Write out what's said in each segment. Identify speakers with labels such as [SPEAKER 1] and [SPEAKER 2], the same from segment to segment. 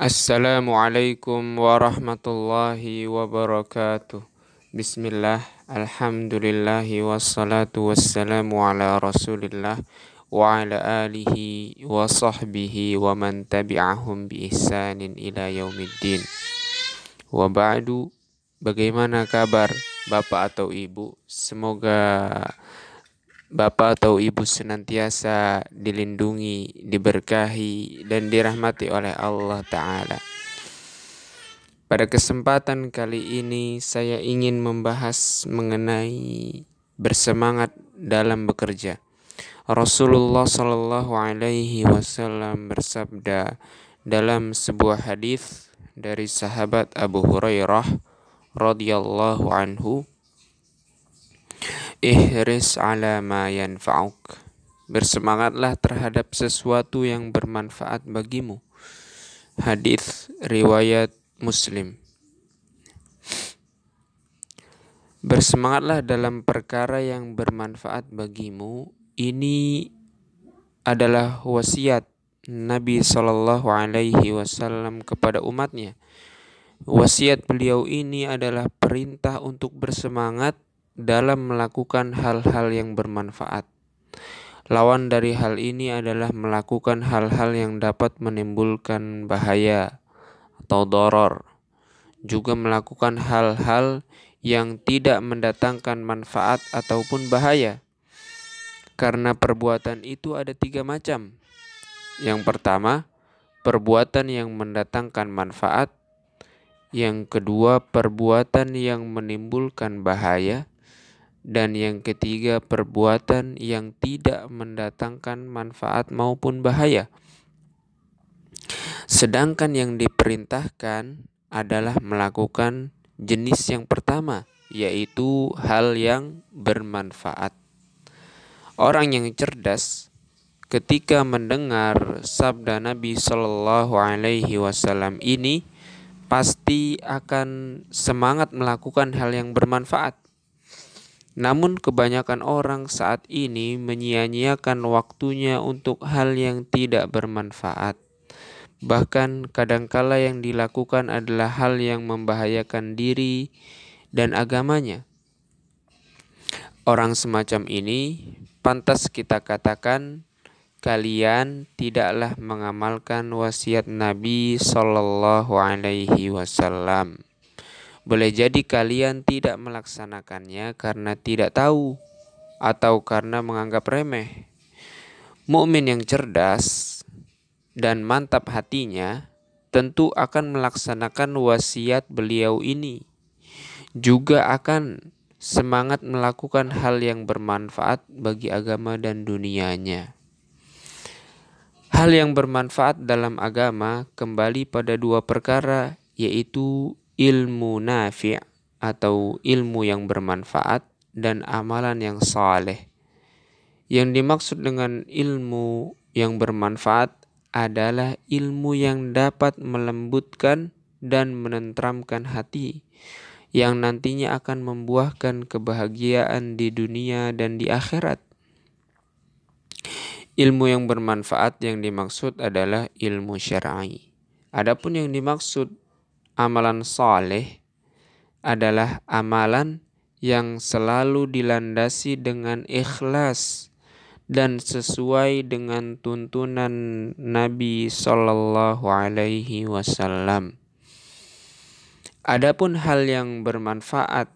[SPEAKER 1] Assalamualaikum warahmatullahi wabarakatuh. Bismillah, alhamdulillahi wassalatu wassalamu ala rasulillah wa ala alihi wa sahbihi wa man tabi'ahum bi ihsanin ila yaumiddin. Wa ba'du, bagaimana kabar Bapak atau Ibu? Semoga Bapak atau Ibu senantiasa dilindungi, diberkahi, dan dirahmati oleh Allah Ta'ala. Pada kesempatan kali ini, saya ingin membahas mengenai bersemangat dalam bekerja. Rasulullah Shallallahu Alaihi Wasallam bersabda dalam sebuah hadis dari sahabat Abu Hurairah radhiyallahu anhu Ihris ala ma yanfa'uk. Bersemangatlah terhadap sesuatu yang bermanfaat bagimu. Hadis riwayat Muslim. Bersemangatlah dalam perkara yang bermanfaat bagimu. Ini adalah wasiat Nabi Shallallahu Alaihi Wasallam kepada umatnya. Wasiat beliau ini adalah perintah untuk bersemangat dalam melakukan hal-hal yang bermanfaat. Lawan dari hal ini adalah melakukan hal-hal yang dapat menimbulkan bahaya atau doror. Juga melakukan hal-hal yang tidak mendatangkan manfaat ataupun bahaya. Karena perbuatan itu ada tiga macam. Yang pertama, perbuatan yang mendatangkan manfaat. Yang kedua, perbuatan yang menimbulkan bahaya dan yang ketiga perbuatan yang tidak mendatangkan manfaat maupun bahaya. Sedangkan yang diperintahkan adalah melakukan jenis yang pertama, yaitu hal yang bermanfaat. Orang yang cerdas ketika mendengar sabda Nabi Shallallahu Alaihi Wasallam ini pasti akan semangat melakukan hal yang bermanfaat namun kebanyakan orang saat ini menyia-nyiakan waktunya untuk hal yang tidak bermanfaat. Bahkan kadangkala yang dilakukan adalah hal yang membahayakan diri dan agamanya. Orang semacam ini pantas kita katakan kalian tidaklah mengamalkan wasiat Nabi Shallallahu alaihi wasallam. Boleh jadi kalian tidak melaksanakannya karena tidak tahu atau karena menganggap remeh. Mukmin yang cerdas dan mantap hatinya tentu akan melaksanakan wasiat beliau ini. Juga akan semangat melakukan hal yang bermanfaat bagi agama dan dunianya. Hal yang bermanfaat dalam agama kembali pada dua perkara, yaitu ilmu nafi' atau ilmu yang bermanfaat dan amalan yang saleh. Yang dimaksud dengan ilmu yang bermanfaat adalah ilmu yang dapat melembutkan dan menentramkan hati yang nantinya akan membuahkan kebahagiaan di dunia dan di akhirat. Ilmu yang bermanfaat yang dimaksud adalah ilmu syar'i. Adapun yang dimaksud amalan soleh adalah amalan yang selalu dilandasi dengan ikhlas dan sesuai dengan tuntunan Nabi Shallallahu Alaihi Wasallam. Adapun hal yang bermanfaat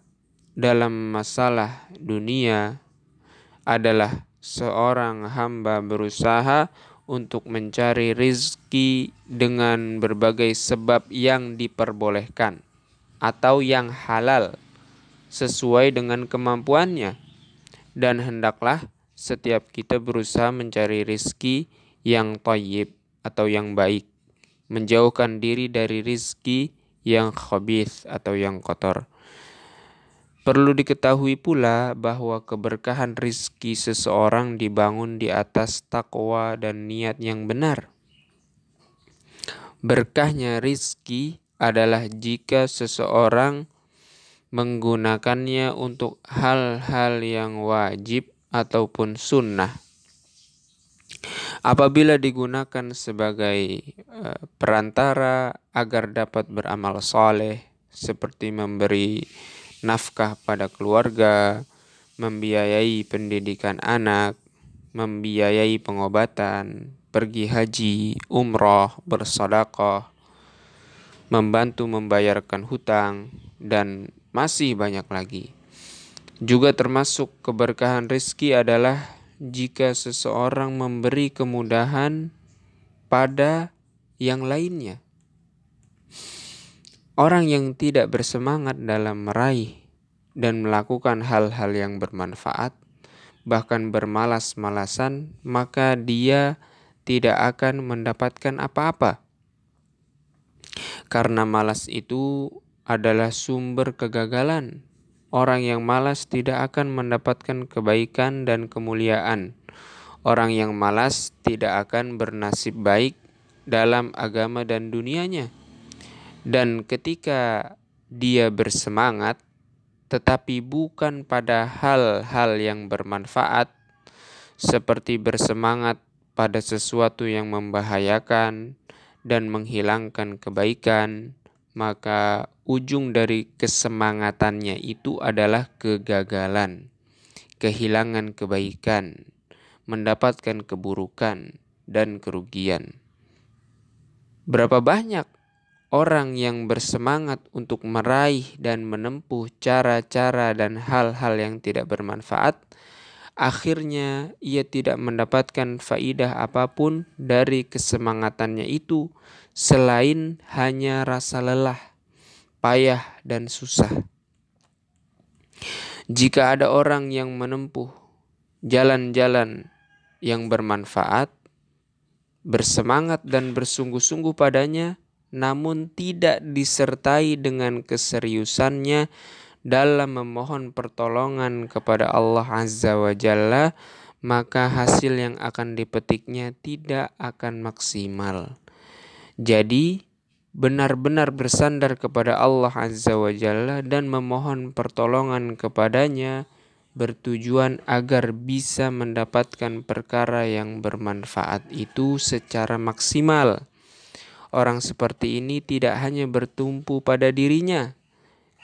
[SPEAKER 1] dalam masalah dunia adalah seorang hamba berusaha untuk mencari rizki dengan berbagai sebab yang diperbolehkan atau yang halal sesuai dengan kemampuannya. Dan hendaklah setiap kita berusaha mencari rizki yang toyib atau yang baik menjauhkan diri dari rizki yang khabith atau yang kotor Perlu diketahui pula bahwa keberkahan rizki seseorang dibangun di atas takwa dan niat yang benar. Berkahnya rizki adalah jika seseorang menggunakannya untuk hal-hal yang wajib ataupun sunnah. apabila digunakan sebagai uh, perantara agar dapat beramal soleh seperti memberi nafkah pada keluarga, membiayai pendidikan anak, membiayai pengobatan, pergi haji, umroh, bersedekah, membantu membayarkan hutang, dan masih banyak lagi. Juga termasuk keberkahan rizki adalah jika seseorang memberi kemudahan pada yang lainnya. Orang yang tidak bersemangat dalam meraih dan melakukan hal-hal yang bermanfaat, bahkan bermalas-malasan, maka dia tidak akan mendapatkan apa-apa. Karena malas itu adalah sumber kegagalan Orang yang malas tidak akan mendapatkan kebaikan dan kemuliaan. Orang yang malas tidak akan bernasib baik dalam agama dan dunianya. Dan ketika dia bersemangat, tetapi bukan pada hal-hal yang bermanfaat, seperti bersemangat pada sesuatu yang membahayakan dan menghilangkan kebaikan, maka ujung dari kesemangatannya itu adalah kegagalan, kehilangan kebaikan, mendapatkan keburukan dan kerugian. Berapa banyak orang yang bersemangat untuk meraih dan menempuh cara-cara dan hal-hal yang tidak bermanfaat, akhirnya ia tidak mendapatkan faidah apa pun dari kesemangatannya itu selain hanya rasa lelah, payah, dan susah. Jika ada orang yang menempuh jalan-jalan yang bermanfaat, bersemangat dan bersungguh-sungguh padanya, namun tidak disertai dengan keseriusannya dalam memohon pertolongan kepada Allah Azza wa Jalla, maka hasil yang akan dipetiknya tidak akan maksimal. Jadi, benar-benar bersandar kepada Allah Azza wa Jalla dan memohon pertolongan kepadanya bertujuan agar bisa mendapatkan perkara yang bermanfaat itu secara maksimal. Orang seperti ini tidak hanya bertumpu pada dirinya,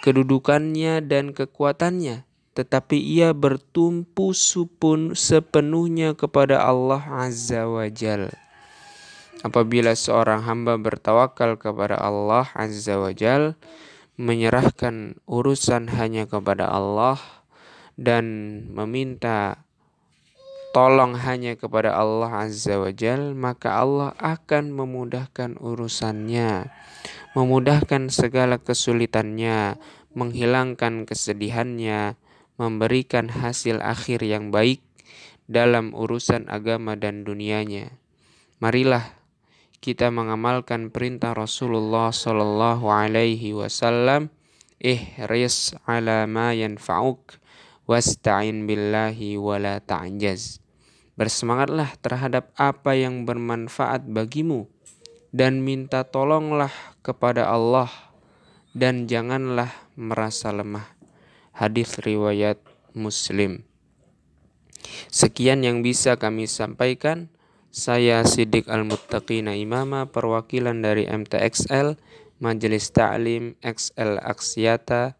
[SPEAKER 1] kedudukannya dan kekuatannya, tetapi ia bertumpu supun sepenuhnya kepada Allah Azza wa Jalla. Apabila seorang hamba bertawakal kepada Allah Azza wa Jal, menyerahkan urusan hanya kepada Allah dan meminta tolong hanya kepada Allah Azza wa Jal, maka Allah akan memudahkan urusannya, memudahkan segala kesulitannya, menghilangkan kesedihannya, memberikan hasil akhir yang baik dalam urusan agama dan dunianya. Marilah kita mengamalkan perintah Rasulullah sallallahu alaihi wasallam ihris ala ma yanfa'uk wasta'in billahi wala ta'jaz. Bersemangatlah terhadap apa yang bermanfaat bagimu dan minta tolonglah kepada Allah dan janganlah merasa lemah. Hadis riwayat Muslim. Sekian yang bisa kami sampaikan. Saya Sidik Al-Muttaqina Imama perwakilan dari MTXL Majelis Ta'lim XL Aksiata